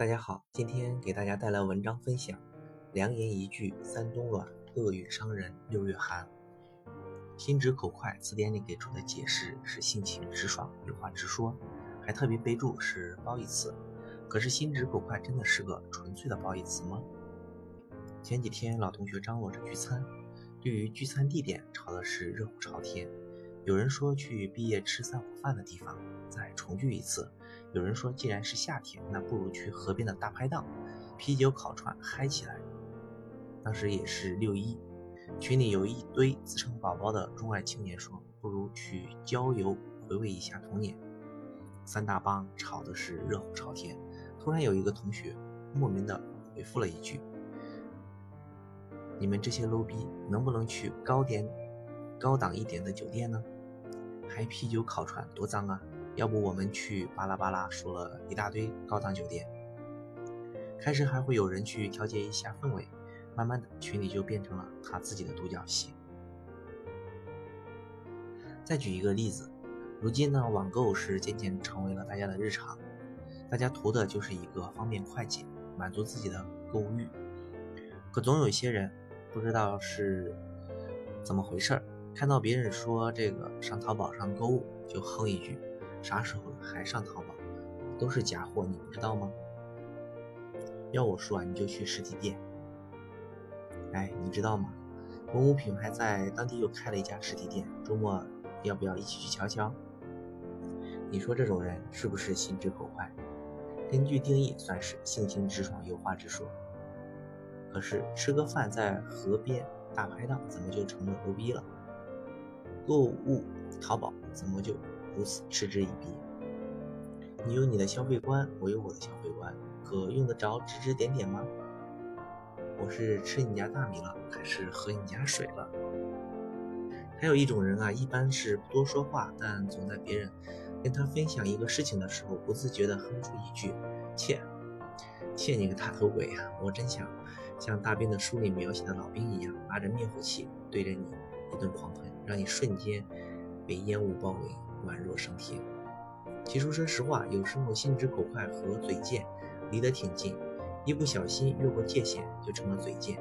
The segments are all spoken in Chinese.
大家好，今天给大家带来文章分享。良言一句三冬暖，恶语伤人六月寒。心直口快词典里给出的解释是性情直爽，有话直说，还特别备注是褒义词。可是心直口快真的是个纯粹的褒义词吗？前几天老同学张罗着聚餐，对于聚餐地点吵的是热火朝天。有人说去毕业吃散伙饭的地方再重聚一次，有人说既然是夏天，那不如去河边的大排档，啤酒烤串嗨起来。当时也是六一，群里有一堆自称宝宝的中外青年说，不如去郊游回味一下童年。三大帮吵的是热火朝天，突然有一个同学莫名的回复了一句：“你们这些 low 逼能不能去高点？”高档一点的酒店呢，还啤酒烤串，多脏啊！要不我们去巴拉巴拉说了一大堆高档酒店。开始还会有人去调节一下氛围，慢慢的群里就变成了他自己的独角戏。再举一个例子，如今呢，网购是渐渐成为了大家的日常，大家图的就是一个方便快捷，满足自己的购物欲。可总有一些人不知道是怎么回事儿。看到别人说这个上淘宝上购物，就哼一句：“啥时候了还上淘宝？都是假货，你不知道吗？”要我说啊，你就去实体店。哎，你知道吗？某某品牌在当地又开了一家实体店，周末要不要一起去瞧瞧？你说这种人是不是心直口快？根据定义，算是性情直爽、有话直说。可是吃个饭在河边大排档，怎么就成了牛逼了？购物淘宝怎么就如此嗤之以鼻？你有你的消费观，我有我的消费观，可用得着指指点点吗？我是吃你家大米了，还是喝你家水了？还有一种人啊，一般是不多说话，但总在别人跟他分享一个事情的时候，不自觉地哼出一句：“切，切你个大头鬼啊！”我真想像大兵的书里描写的老兵一样，拿着灭火器对着你。一顿狂喷，让你瞬间被烟雾包围，宛若升天。其实说实话，有时候心直口快和嘴贱离得挺近，一不小心越过界限就成了嘴贱。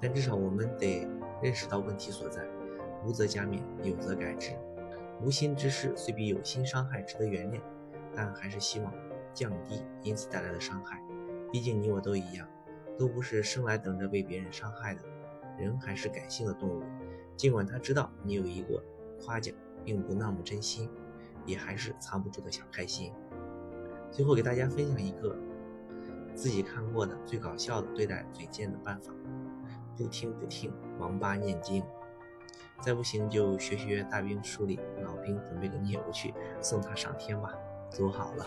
但至少我们得认识到问题所在，无则加勉，有则改之。无心之事虽比有心伤害值得原谅，但还是希望降低因此带来的伤害。毕竟你我都一样，都不是生来等着被别人伤害的，人还是感性的动物。尽管他知道你有一个夸奖并不那么真心，也还是藏不住的小开心。最后给大家分享一个自己看过的最搞笑的对待嘴贱的办法：不听不听，王八念经。再不行就学学大兵书里老兵准备的孽物去送他上天吧，走好了。